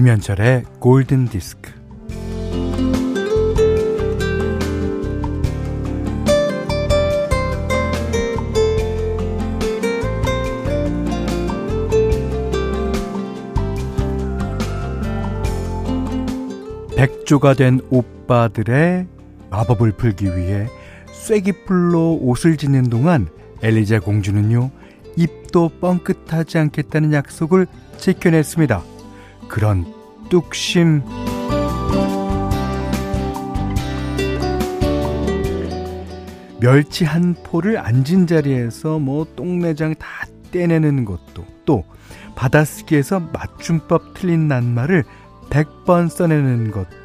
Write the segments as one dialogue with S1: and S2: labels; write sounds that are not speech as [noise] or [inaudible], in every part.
S1: 김현철의 골든 디스크. 백조가 된 오빠들의 마법을 풀기 위해 쐐기풀로 옷을 짓는 동안 엘리자 공주는요, 입도 뻥끗하지 않겠다는 약속을 지켜냈습니다. 그런 뚝심 멸치 한 포를 앉은 자리에서 뭐 똥내장 다 떼내는 것도 또 받아쓰기에서 맞춤법 틀린 낱말을 100번 써내는 것도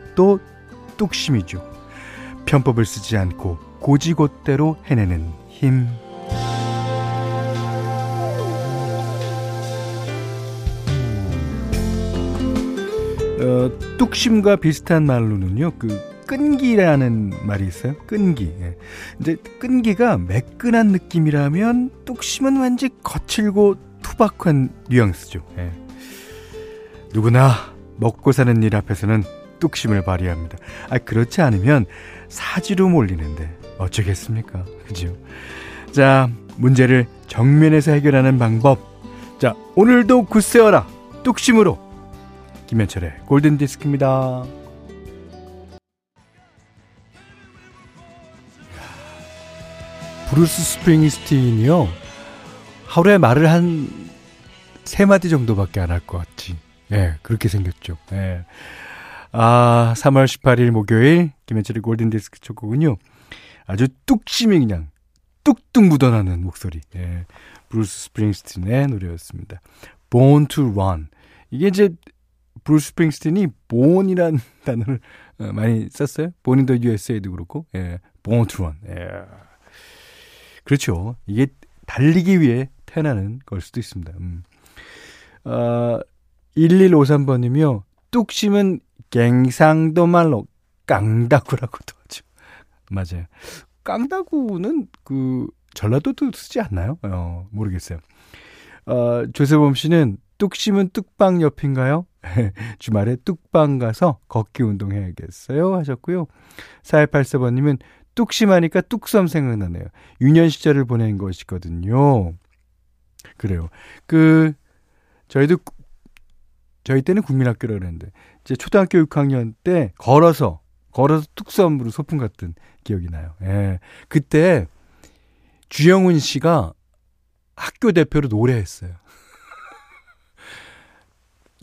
S1: 뚝심이죠. 편법을 쓰지 않고 고지곳대로 해내는 힘. 어, 뚝심과 비슷한 말로는요, 그, 끈기라는 말이 있어요. 끈기. 예. 이제 끈기가 매끈한 느낌이라면 뚝심은 왠지 거칠고 투박한 뉘앙스죠. 예. 누구나 먹고 사는 일 앞에서는 뚝심을 발휘합니다. 아, 그렇지 않으면 사지로 몰리는데 어쩌겠습니까? 그죠? 자, 문제를 정면에서 해결하는 방법. 자, 오늘도 굳세어라. 뚝심으로. 김현철의 골든 디스크입니다. 브루스 스프링스틴이요. 하루에 말을 한 세 마디 정도밖에 안 할 것 같지. 예, 그렇게 생겼죠. 예. 아, 3월 18일 목요일 김현철의 골든 디스크 첫 곡은요. 아주 뚝심이 그냥 뚝뚝 묻어나는 목소리. 예. 브루스 스프링스틴의 노래였습니다. Born to Run. 이게 이제 브루스 스프링스틴이 Born이라는 [laughs] 단어를 어, 많이 썼어요. Born in the USA도 그렇고, 예, born to run. 예. 그렇죠. 이게 달리기 위해 태어나는 걸 수도 있습니다. 음. 어, 1153번이며, 뚝심은 갱상도 말로 깡다구라고도 하죠. 맞아요. 깡다구는 그, 전라도도 쓰지 않나요? 어, 모르겠어요. 어, 조세범 씨는 뚝심은 뚝방 옆인가요? [laughs] 주말에 뚝방 가서 걷기 운동해야겠어요. 하셨고요. 4184번님은 뚝심하니까 뚝섬 생각나네요. 유년 시절을 보낸 것이거든요. 그래요. 그, 저희도, 저희 때는 국민학교라 그랬는데, 이제 초등학교 6학년 때 걸어서, 걸어서 뚝섬으로 소풍 갔던 기억이 나요. 예. 그때 주영훈 씨가 학교 대표로 노래했어요. [laughs]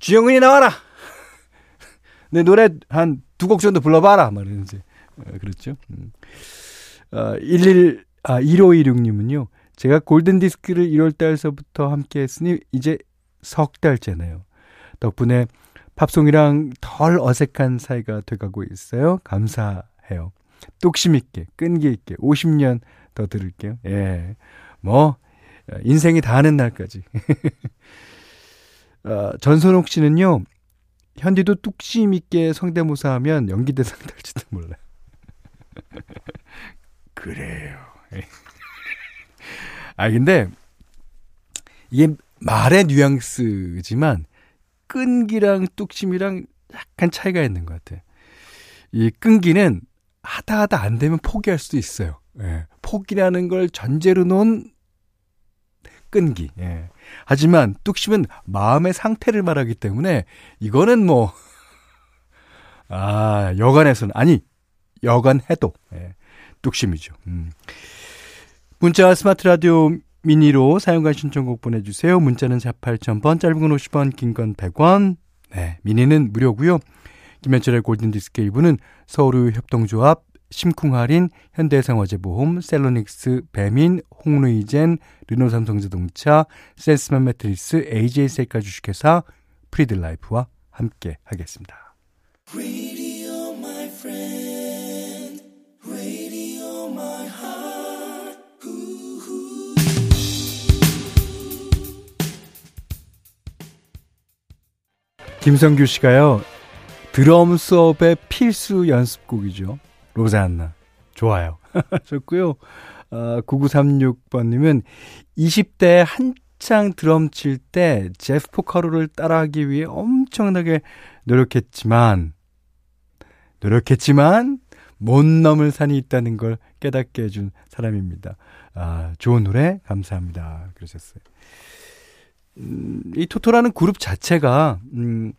S1: 주영은이 나와라! 내 노래 한 두 곡 정도 불러봐라! 말이지. 어, 그렇죠. 음. 어, 11, 아, 1526님은요, 제가 골든 디스크를 1월 달서부터 함께 했으니 이제 석 달째네요. 덕분에 팝송이랑 덜 어색한 사이가 돼가고 있어요. 감사해요. 뚝심 있게, 끈기 있게, 50년 더 들을게요. 예. 뭐, 인생이 다 하는 날까지. [laughs] 어, 전선옥 씨는요, 현디도 뚝심 있게 성대모사 하면 연기대상 탈지도 몰라요. [laughs] 그래요. 아, 근데, 이게 말의 뉘앙스지만, 끈기랑 뚝심이랑 약간 차이가 있는 것 같아요. 이 끈기는 하다 하다 안 되면 포기할 수도 있어요. 예. 포기라는 걸 전제로 놓은 끈기. 예. 하지만 뚝심은 마음의 상태를 말하기 때문에 이거는 뭐, [laughs] 아, 여간에서는, 아니, 여간해도, 예. 뚝심이죠. 음. 문자와 스마트 라디오 미니로 사연과 신청곡 보내주세요. 문자는 4 8,000번, 짧은 건 50원, 긴 건 100원. 네, 미니는 무료고요 김현철의 골든디스크 1부는 서울우유협동조합, 심쿵할인, 현대해상화재보험, 셀로닉스, 배민, 홍루이젠, 르노삼성자동차, 센스맘 매트리스, AJ셀카 주식회사, 프리드라이프와 함께 하겠습니다. 김성규 씨가요. 드럼 수업의 필수 연습곡이죠. 로잔나. 좋아요. [laughs] 좋고요. 어, 9936번님은 20대에 한창 드럼 칠 때 제프 포카로를 따라하기 위해 엄청나게 노력했지만, 노력했지만, 못 넘을 산이 있다는 걸 깨닫게 해준 사람입니다. 아, 좋은 노래 감사합니다. 그러셨어요. 음, 이 토토라는 그룹 자체가, 음,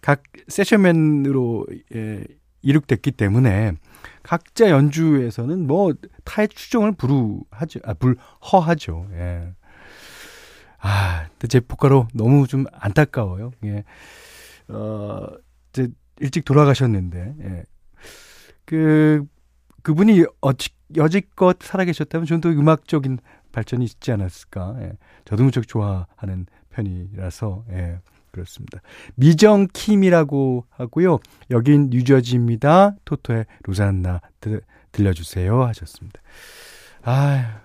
S1: 각 세션맨으로 예, 이룩됐기 때문에 각자 연주에서는 뭐 타의 추종을 불우하죠, 아, 불허하죠. 예. 아, 제 포카로 너무 좀 안타까워요. 예. 어, 이제 일찍 돌아가셨는데, 예. 그, 그분이 어찌, 여지껏 살아계셨다면 좀더 음악적인 발전이 있지 않았을까. 예. 저도 무척 좋아하는 편이라서, 예. 그렇습니다. 미정 킴이라고 하고요. 여긴 뉴저지입니다. 토토의 로잔나 들, 들려주세요 하셨습니다. 아,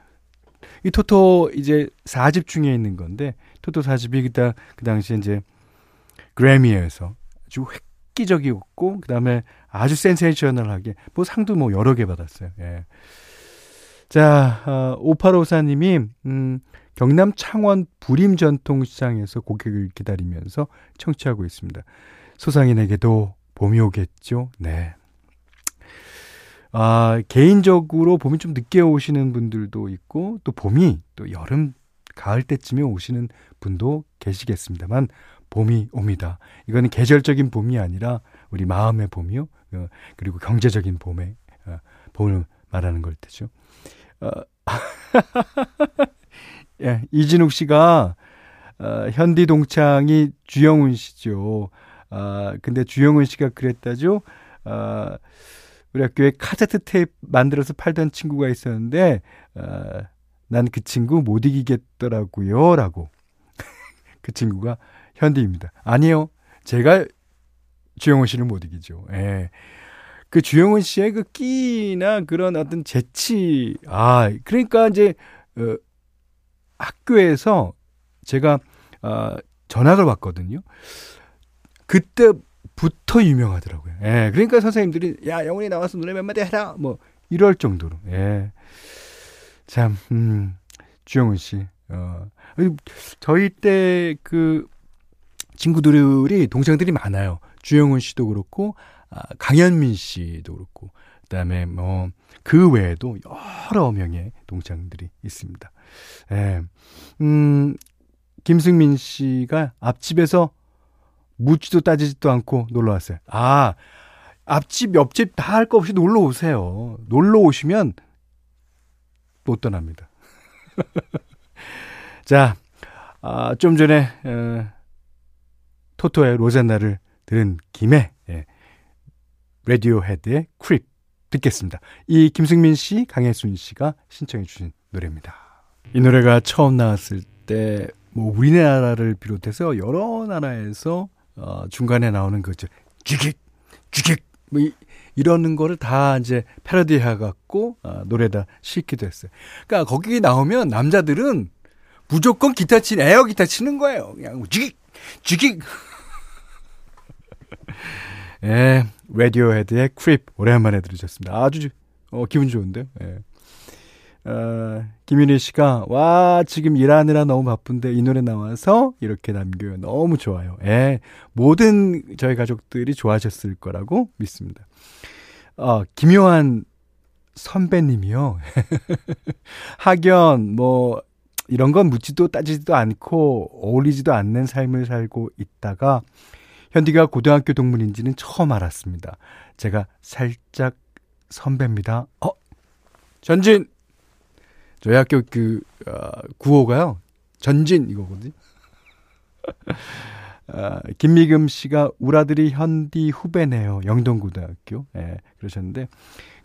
S1: 이 토토 이제 4집 중에 있는 건데 토토 4집이 그다 그 당시에 이제 그래미에서 아주 획기적이었고 그다음에 아주 센세이셔널하게 뭐 상도 뭐 여러 개 받았어요. 예. 자, 어, 오파로사님이 음 경남 창원 부림 전통시장에서 고객을 기다리면서 청취하고 있습니다. 소상인에게도 봄이 오겠죠? 네. 아, 개인적으로 봄이 좀 늦게 오시는 분들도 있고, 또 봄이 또 여름, 가을 때쯤에 오시는 분도 계시겠습니다만, 봄이 옵니다. 이거는 계절적인 봄이 아니라 우리 마음의 봄이요. 어, 그리고 경제적인 봄에, 어, 봄을 말하는 걸 테죠. [laughs] 어, 예, 이진욱 씨가 어, 현디 동창이 주영훈 씨죠. 아, 근데 주영훈 씨가 그랬다죠. 아, 우리 학교에 카세트 테이프 만들어서 팔던 친구가 있었는데, 아, 난그 친구 못 이기겠더라고요. 라고. [laughs] 그 친구가 현디입니다. 아니요. 제가 주영훈 씨를 못 이기죠. 예. 그 주영훈 씨의 그 끼나 그런 어떤 재치, 아, 그러니까 이제, 어, 학교에서 제가 어, 전학을 왔거든요. 그때부터 유명하더라고요. 예. 그러니까 선생님들이 야 영훈이 나와서 노래 몇 마디 해라 뭐 이럴 정도로. 예. 참 음, 주영훈 씨. 어. 저희 때 그 친구들이 동생들이 많아요. 주영훈 씨도 그렇고 아, 강현민 씨도 그렇고 그다음에 뭐 그 외에도 여러 명의 동창들이 있습니다. 예. 음, 김승민 씨가 앞집에서 묻지도 따지지도 않고 놀러 왔어요. 아, 앞집, 옆집 다 할 거 없이 놀러 오세요. 놀러 오시면 못 떠납니다. [laughs] 자, 아, 좀 전에, 어, 토토의 Rosanna를 들은 김에, 예, 라디오 헤드의 Creep 듣겠습니다. 이 김승민 씨, 강혜순 씨가 신청해 주신 노래입니다. 이 노래가 처음 나왔을 때, 뭐, 우리나라를 비롯해서 여러 나라에서, 어, 중간에 나오는 거죠. 쥐깃! 쥐깃! 뭐, 이, 이러는 거를 다 이제 패러디 해 갖고, 어, 노래다 싣기도 했어요. 그러니까 거기 나오면 남자들은 무조건 기타 치는, 에어 기타 치는 거예요. 그냥, 쥐깃! 쥐깃! 예, 라디오헤드의 Creep 오랜만에 들으셨습니다. 아주 어, 기분 좋은데요. 예. 어, 김윤희 씨가, 와, 지금 일하느라 너무 바쁜데 이 노래 나와서 이렇게 남겨요. 너무 좋아요. 예. 모든 저희 가족들이 좋아하셨을 거라고 믿습니다. 어, 김요한 선배님이요. [laughs] 학연, 뭐, 이런 건 묻지도 따지지도 않고 어울리지도 않는 삶을 살고 있다가 현디가 고등학교 동문인지는 처음 알았습니다. 제가 살짝 선배입니다. 어? 전진! 저희 학교 그, 어, 구호가요. 전진 이거거든요. [laughs] 아, 김미금 씨가 우라들이 현디 후배네요. 영동고등학교. 예, 네, 그러셨는데,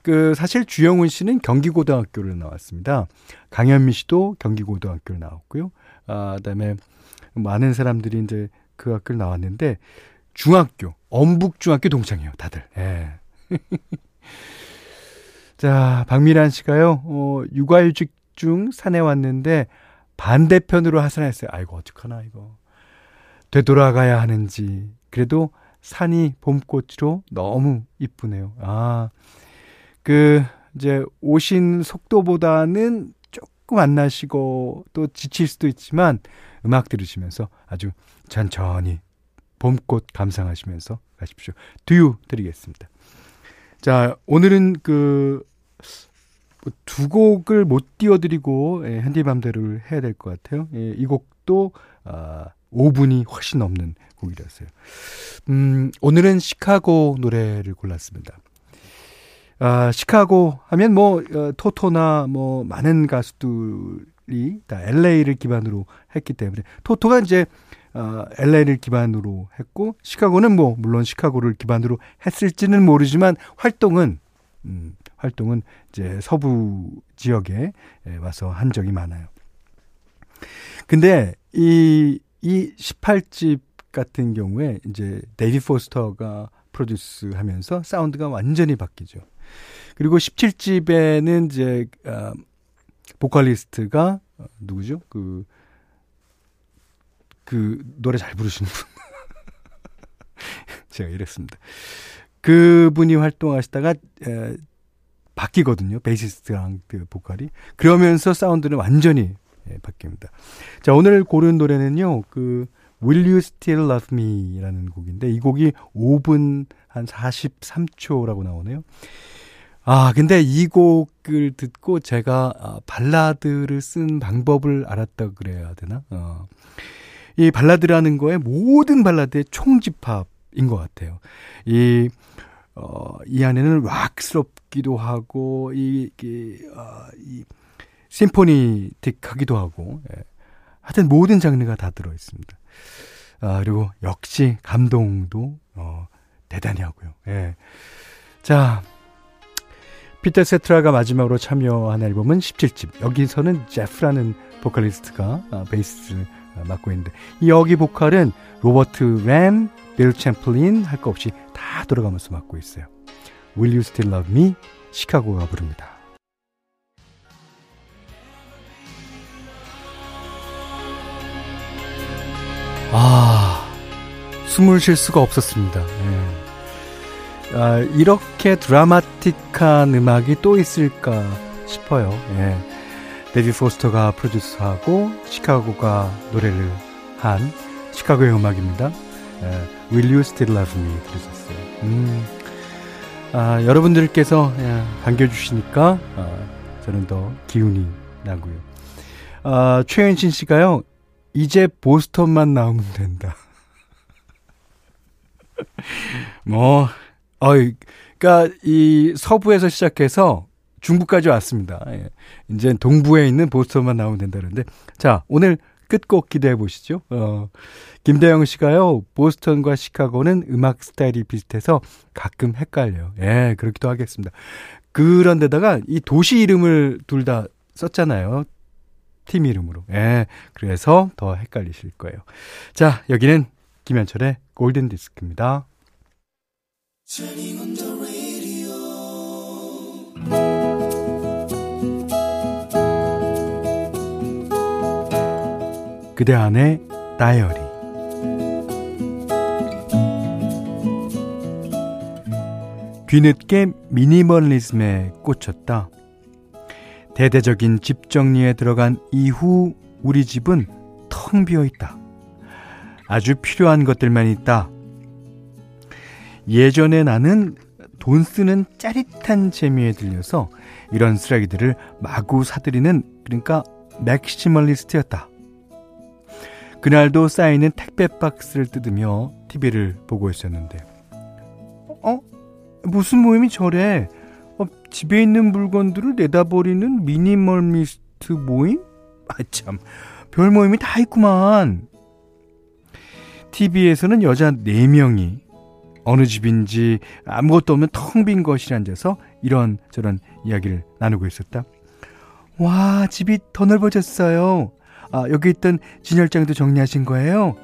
S1: 그, 사실 주영훈 씨는 경기고등학교를 나왔습니다. 강현미 씨도 경기고등학교를 나왔고요. 아, 그 다음에 많은 사람들이 이제 그 학교를 나왔는데, 중학교, 엄북중학교 동창이에요, 다들. 예. [laughs] 자, 박미란 씨가요, 어, 육아휴직 중 산에 왔는데 반대편으로 하산했어요. 아이고, 어떡하나, 이거. 되돌아가야 하는지. 그래도 산이 봄꽃으로 너무 이쁘네요. 아, 그, 이제 오신 속도보다는 조금 안 나시고 또 지칠 수도 있지만 음악 들으시면서 아주 천천히 봄꽃 감상하시면서 가십시오. 두유 드리겠습니다. 자, 오늘은 그, 두 곡을 못 띄워드리고, 예, 핸디맘대로 해야 될 것 같아요. 예, 이 곡도, 아, 5분이 훨씬 넘는 곡이라서요. 음, 오늘은 시카고 노래를 골랐습니다. 아, 시카고 하면 뭐, 어, 토토나 뭐, 많은 가수들이 다 LA를 기반으로 했기 때문에, 토토가 이제, 어, LA를 기반으로 했고, 시카고는 뭐, 물론 시카고를 기반으로 했을지는 모르지만, 활동은, 음, 활동은 이제 서부 지역에 와서 한 적이 많아요. 근데 이, 이 18집 같은 경우에 이제 데이빗 포스터가 produce 하면서 사운드가 완전히 바뀌죠. 그리고 17집에는 이제, 어, 보컬리스트가, 어, 누구죠? 그, 그, 노래 잘 부르시는 분. [laughs] 제가 이랬습니다. 그분이 활동하시다가, 에, 바뀌거든요. 베이시스트랑 그 보컬이. 그러면서 사운드는 완전히 예, 바뀝니다. 자, 오늘 고른 노래는요, 그, Will You Still Love Me 라는 곡인데, 이 곡이 5분 한 43초라고 나오네요. 아, 근데 이 곡을 듣고 제가 아, 발라드를 쓴 방법을 알았다 그래야 되나? 어. 이 발라드라는 거에 모든 발라드의 총집합인 것 같아요. 이, 어, 이 안에는 락스럽기도 하고, 이, 이, 어, 이, 심포니틱하기도 하고, 예. 하여튼 모든 장르가 다 들어 있습니다. 아, 그리고 역시 감동도, 어, 대단히 하고요. 예. 자, 피터 세트라가 마지막으로 참여한 앨범은 17집. 여기서는 제프라는 보컬리스트가 아, 베이스 아, 맡고 있는데 이 여기 보컬은 로버트 램, 빌 챔플린 할 거 없이 다 돌아가면서 맡고 있어요. Will You Still Love Me? 시카고가 부릅니다. 아, 숨을 쉴 수가 없었습니다. 예. 아, 이렇게 드라마틱한 음악이 또 있을까 싶어요. 예. 데비 포스터가 프로듀스하고 시카고가 노래를 한 시카고의 음악입니다. 예. Will You Still Love Me 그랬었어요. 음. 아, 여러분들께서 예, 반겨주시니까 아, 저는 더 기운이 나고요. 아, 최현신 씨가요. 이제 보스턴만 나오면 된다. [laughs] 뭐, 어이, 그니까, 이 서부에서 시작해서 중부까지 왔습니다. 예. 이제 동부에 있는 보스턴만 나오면 된다는데. 자, 오늘 끝곡 기대해 보시죠. 어, 김대영 씨가요, 보스턴과 시카고는 음악 스타일이 비슷해서 가끔 헷갈려요. 예, 그렇기도 하겠습니다. 그런데다가 이 도시 이름을 둘 다 썼잖아요. 팀 이름으로. 예. 그래서 더 헷갈리실 거예요. 자, 여기는 김현철의 골든 디스크입니다. 그대 안의 다이어리 뒤늦게 미니멀리즘에 꽂혔다. 대대적인 집 정리에 들어간 이후 우리 집은 텅 비어 있다. 아주 필요한 것들만 있다. 예전에 나는 돈 쓰는 짜릿한 재미에 들려서 이런 쓰레기들을 마구 사들이는 그러니까 맥시멀리스트였다. 그날도 쌓이는 택배 박스를 뜯으며 TV를 보고 있었는데 어? 무슨 모임이 저래? 어, 집에 있는 물건들을 내다버리는 미니멀미스트 모임? 아, 참. 별 모임이 다 있구만. TV에서는 여자 4명이 어느 집인지 아무것도 없는 텅빈 거실에 앉아서 이런 저런 이야기를 나누고 있었다. 와, 집이 더 넓어졌어요. 아, 여기 있던 진열장도 정리하신 거예요?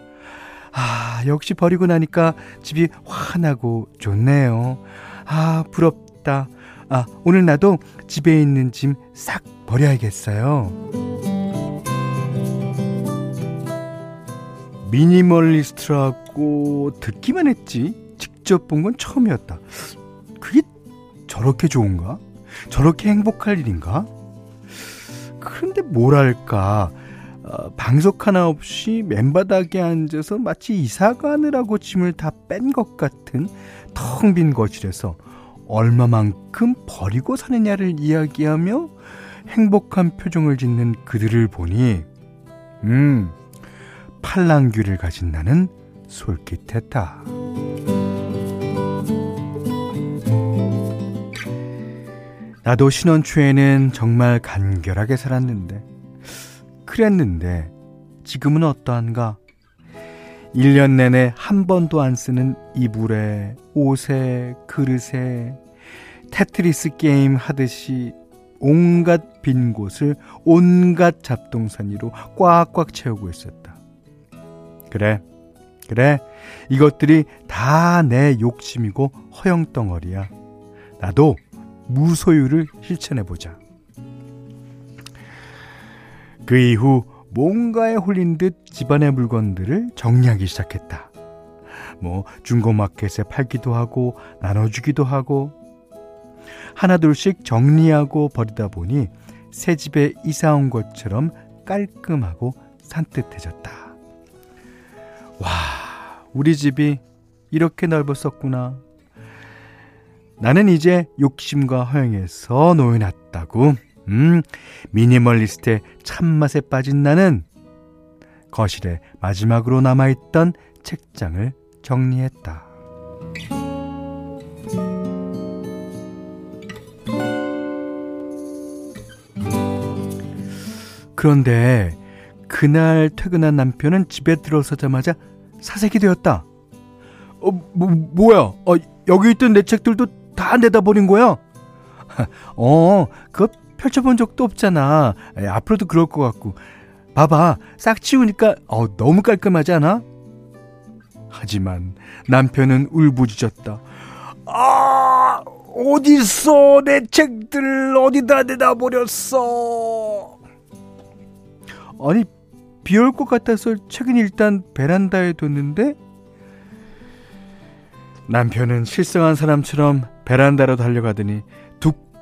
S1: 아, 역시 버리고 나니까 집이 환하고 좋네요. 아, 부럽다. 아, 오늘 나도 집에 있는 짐 싹 버려야겠어요. 미니멀리스트라고 듣기만 했지. 직접 본 건 처음이었다. 그게 저렇게 좋은가? 저렇게 행복할 일인가? 그런데 뭐랄까, 어, 방석 하나 없이 맨바닥에 앉아서 마치 이사 가느라고 짐을 다 뺀 것 같은 텅 빈 거실에서 얼마만큼 버리고 사느냐를 이야기하며 행복한 표정을 짓는 그들을 보니, 음, 팔랑귀를 가진 나는 솔깃했다. 나도 신혼 초에는 정말 간결하게 살았는데, 그랬는데, 지금은 어떠한가? 1년 내내 한 번도 안 쓰는 이불에, 옷에, 그릇에, 테트리스 게임 하듯이 온갖 빈 곳을 온갖 잡동사니로 꽉꽉 채우고 있었다. 그래, 그래. 이것들이 다 내 욕심이고 허영덩어리야. 나도 무소유를 실천해보자. 그 이후 뭔가에 홀린 듯 집안의 물건들을 정리하기 시작했다. 뭐 중고마켓에 팔기도 하고 나눠주기도 하고 하나둘씩 정리하고 버리다 보니 새 집에 이사 온 것처럼 깔끔하고 산뜻해졌다. 와, 우리 집이 이렇게 넓었었구나. 나는 이제 욕심과 허영에서 놓여놨다고. 음, 미니멀리스트의 참맛에 빠진 나는 거실에 마지막으로 남아있던 책장을 정리했다. 그런데 그날 퇴근한 남편은 집에 들어서자마자 사색이 되었다. 어, 뭐, 뭐야? 어, 여기 있던 내 책들도 다 내다 버린 거야? [laughs] 어, 그거 펼쳐본 적도 없잖아. 에, 앞으로도 그럴 것 같고. 봐봐, 싹 치우니까 어, 너무 깔끔하지 않아? 하지만 남편은 울부짖었다. 아, 어딨어? 내 책들 어디다 내다 버렸어? 아니, 비 올 것 같아서 책은 일단 베란다에 뒀는데 남편은 실성한 사람처럼 베란다로 달려가더니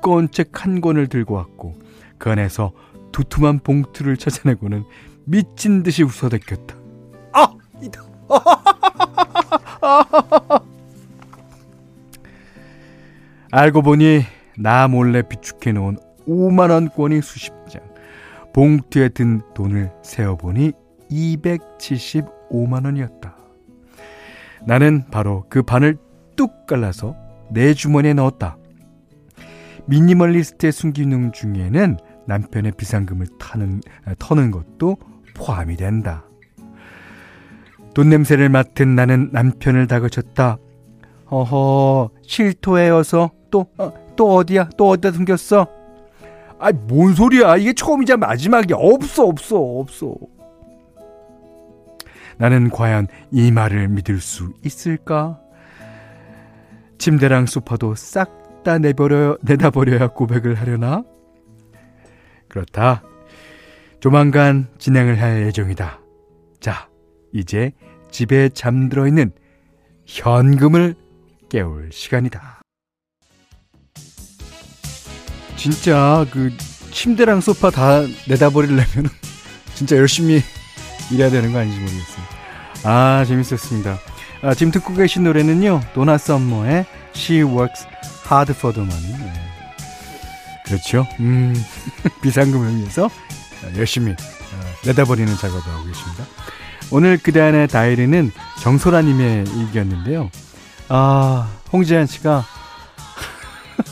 S1: 두꺼운 책 한 권을 들고 왔고 그 안에서 두툼한 봉투를 찾아내고는 미친 듯이 웃어댔겼다. 아! 이다! [laughs] 알고 보니 나 몰래 비축해 놓은 5만 원권이 수십 장. 봉투에 든 돈을 세어 보니 275만 원이었다. 나는 바로 그 반을 뚝 갈라서 내 주머니에 넣었다. 미니멀리스트의 순기능 중에는 남편의 비상금을 타는, 터는 것도 포함이 된다. 돈 냄새를 맡은 나는 남편을 다그쳤다. 어허, 실토해여서 또, 어, 또 어디야? 또 어디다 숨겼어? 아, 뭔 소리야? 이게 처음이자 마지막이야. 없어, 없어, 없어. 나는 과연 이 말을 믿을 수 있을까? 침대랑 소파도 싹 다 내버려, 내다버려야 고백을 하려나? 그렇다. 조만간 진행을 할 예정이다. 자, 이제 집에 잠들어 있는 현금을 깨울 시간이다. 진짜 그 침대랑 소파 다 내다버리려면 [laughs] 진짜 열심히 일해야 되는 거 아닌지 모르겠어요. 아, 재밌었습니다. 아, 지금 듣고 계신 노래는요, 도나 썸머의 She Works Money. 네. 그렇죠. 음, [laughs] 비상금을 위해서 열심히 어, 내다버리는 작업을 하고 계십니다. 오늘 그대 안의 다이리는 정소라님의 일기였는데요. 아, 홍지한 씨가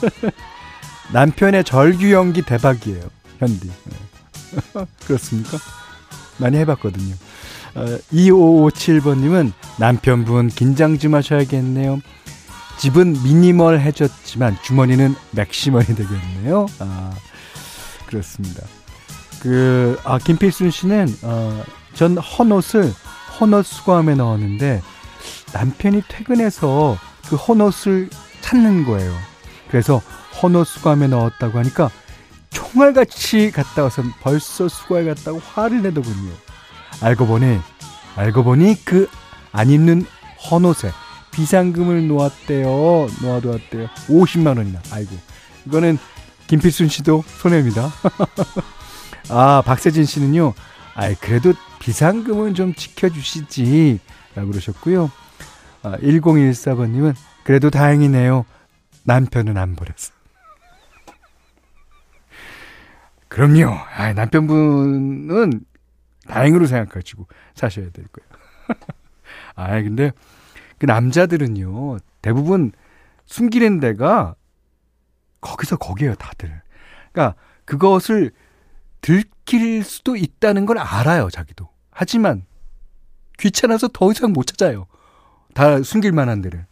S1: [laughs] 남편의 절규 연기 대박이에요. 현디. 네. [laughs] 그렇습니까? 많이 해봤거든요. 어, 2557번님은 남편분 긴장 좀 하셔야겠네요. 집은 미니멀해졌지만 주머니는 맥시멀이 되겠네요. 아, 그렇습니다. 그, 아, 김필순 씨는, 어, 전 헌옷을 헌옷 수거함에 넣었는데 남편이 퇴근해서 그 헌옷을 찾는 거예요. 그래서 헌옷 수거함에 넣었다고 하니까 총알같이 갔다 와서 벌써 수거해 갔다고 화를 내더군요. 알고 보니, 알고 보니 그 안 입는 헌옷에 비상금을 놓았대요. 놓아두었대요. 50만 원이나. 아이고. 이거는 김필순 씨도 손해입니다. [laughs] 아, 박세진 씨는요. 아이, 그래도 비상금은 좀 지켜주시지. 라고 그러셨고요. 아, 1014번님은 그래도 다행이네요. 남편은 안 버렸어. 그럼요. 아, 남편분은 다행으로 생각하시고 사셔야 될 거예요. [laughs] 아, 근데 그 남자들은요. 대부분 숨기는 데가 거기서 거기에요, 다들. 그러니까 그것을 들킬 수도 있다는 걸 알아요, 자기도. 하지만 귀찮아서 더 이상 못 찾아요. 다 숨길 만한 데를.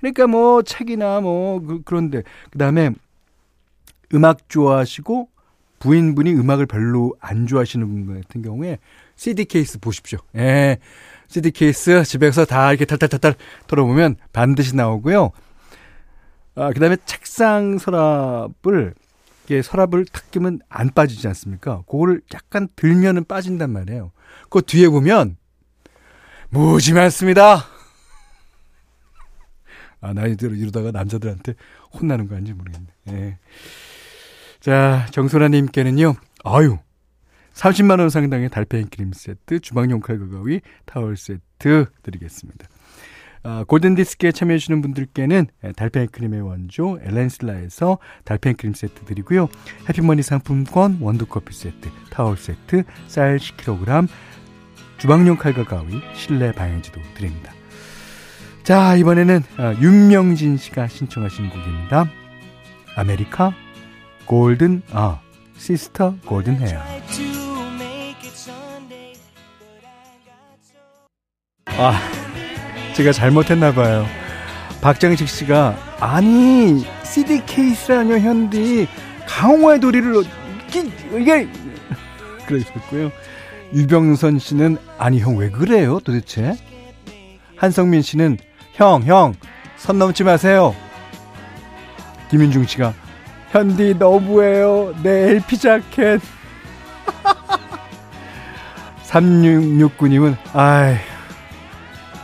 S1: 그러니까 뭐 책이나 뭐 그, 그런데 그다음에 음악 좋아하시고 부인분이 음악을 별로 안 좋아하시는 분 같은 경우에 CD 케이스 보십시오. 예. CD 케이스 집에서 다 이렇게 탈탈탈탈 털어보면 반드시 나오고요. 아, 그 다음에 책상 서랍을, 이게 서랍을 탁 끼면 안 빠지지 않습니까? 그거를 약간 들면은 빠진단 말이에요. 그 뒤에 보면 무지 많습니다. 아, 나이대로 이러다가 남자들한테 혼나는 거 아닌지 모르겠네. 예. 자, 정소라님께는요, 아유, 30만 원 상당의 달팽이 크림 세트, 주방용 칼과 가위, 타월 세트 드리겠습니다. 아, 골든디스크에 참여해주시는 분들께는 달팽이 크림의 원조 엘렌실라에서 달팽이 크림 세트 드리고요. 해피머니 상품권, 원두커피 세트, 타월 세트, 쌀 10kg, 주방용 칼과 가위, 실내 방향제도 드립니다. 자, 이번에는 아, 윤명진 씨가 신청하신 곡입니다. 아메리카 Golden 아 Sister Golden Hair. 아, 제가 잘못했나 봐요. 박정식 씨가 아니 CD 케이스라뇨 현디 강호의 도리를 이게, [laughs] 그러셨고요. 유병선 씨는 아니 형 왜 그래요 도대체? 한성민 씨는 형, 형, 선 넘지 마세요. 김윤중 씨가, 현디 너무해요. 내 LP 자켓. [laughs] 3669님은, 아이,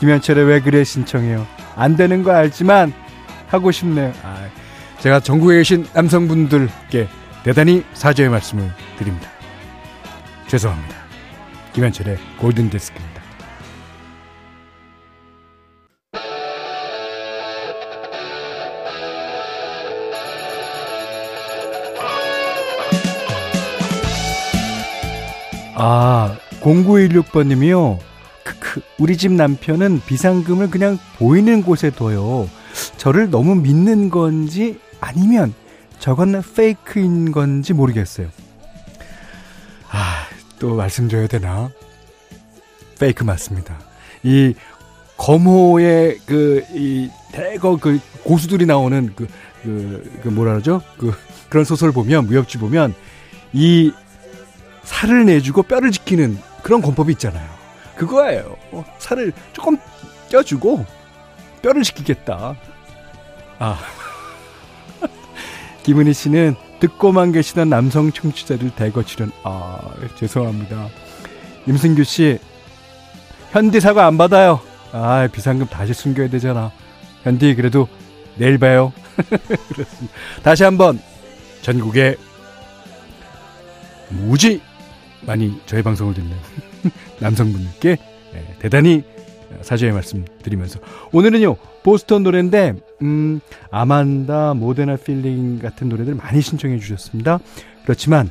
S1: 김현철의 왜 그래 신청해요. 안 되는 거 알지만, 하고 싶네요. 아, 제가 전국에 계신 남성분들께 대단히 사죄의 말씀을 드립니다. 죄송합니다. 김현철의 골든 데스크입니다. 아, 0916번님이요. 크크, 우리 집 남편은 비상금을 그냥 보이는 곳에 둬요. 저를 너무 믿는 건지 아니면 저건 페이크인 건지 모르겠어요. 아, 또 말씀드려야 되나? 페이크 맞습니다. 이 검호의 그, 이 대거 그 고수들이 나오는 그, 그, 그 뭐라 그러죠? 그, 그런 소설 보면, 무협지 보면 이 살을 내주고 뼈를 지키는 그런 권법이 있잖아요. 그거예요. 어, 살을 조금 껴주고 뼈를 지키겠다. 아. [laughs] 김은희 씨는 듣고만 계시던 남성 청취자들 대거 출연. 아, 죄송합니다. 임승규 씨, 현디 사과 안 받아요. 아, 비상금 다시 숨겨야 되잖아. 현디, 그래도 내일 봐요. [laughs] 그렇습니다. 다시 한번 전국의 무지 많이 저희 방송을 듣는 [laughs] 남성분들께 예, 대단히 사죄의 말씀 드리면서. 오늘은요 보스턴 노래인데 음 Amanda More Than a Feeling 같은 노래들 많이 신청해 주셨습니다. 그렇지만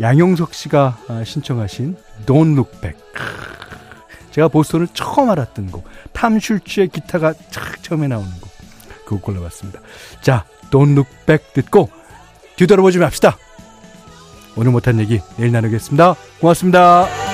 S1: 양용석 씨가 아, 신청하신 Don't Look Back. 제가 보스턴을 처음 알았던 곡 탐 슐츠의 기타가 착 처음에 나오는 곡. 그거 골라봤습니다. 자 Don't Look Back 듣고 뒤돌아보지 맙시다 오늘 못한 얘기 내일 나누겠습니다. 고맙습니다.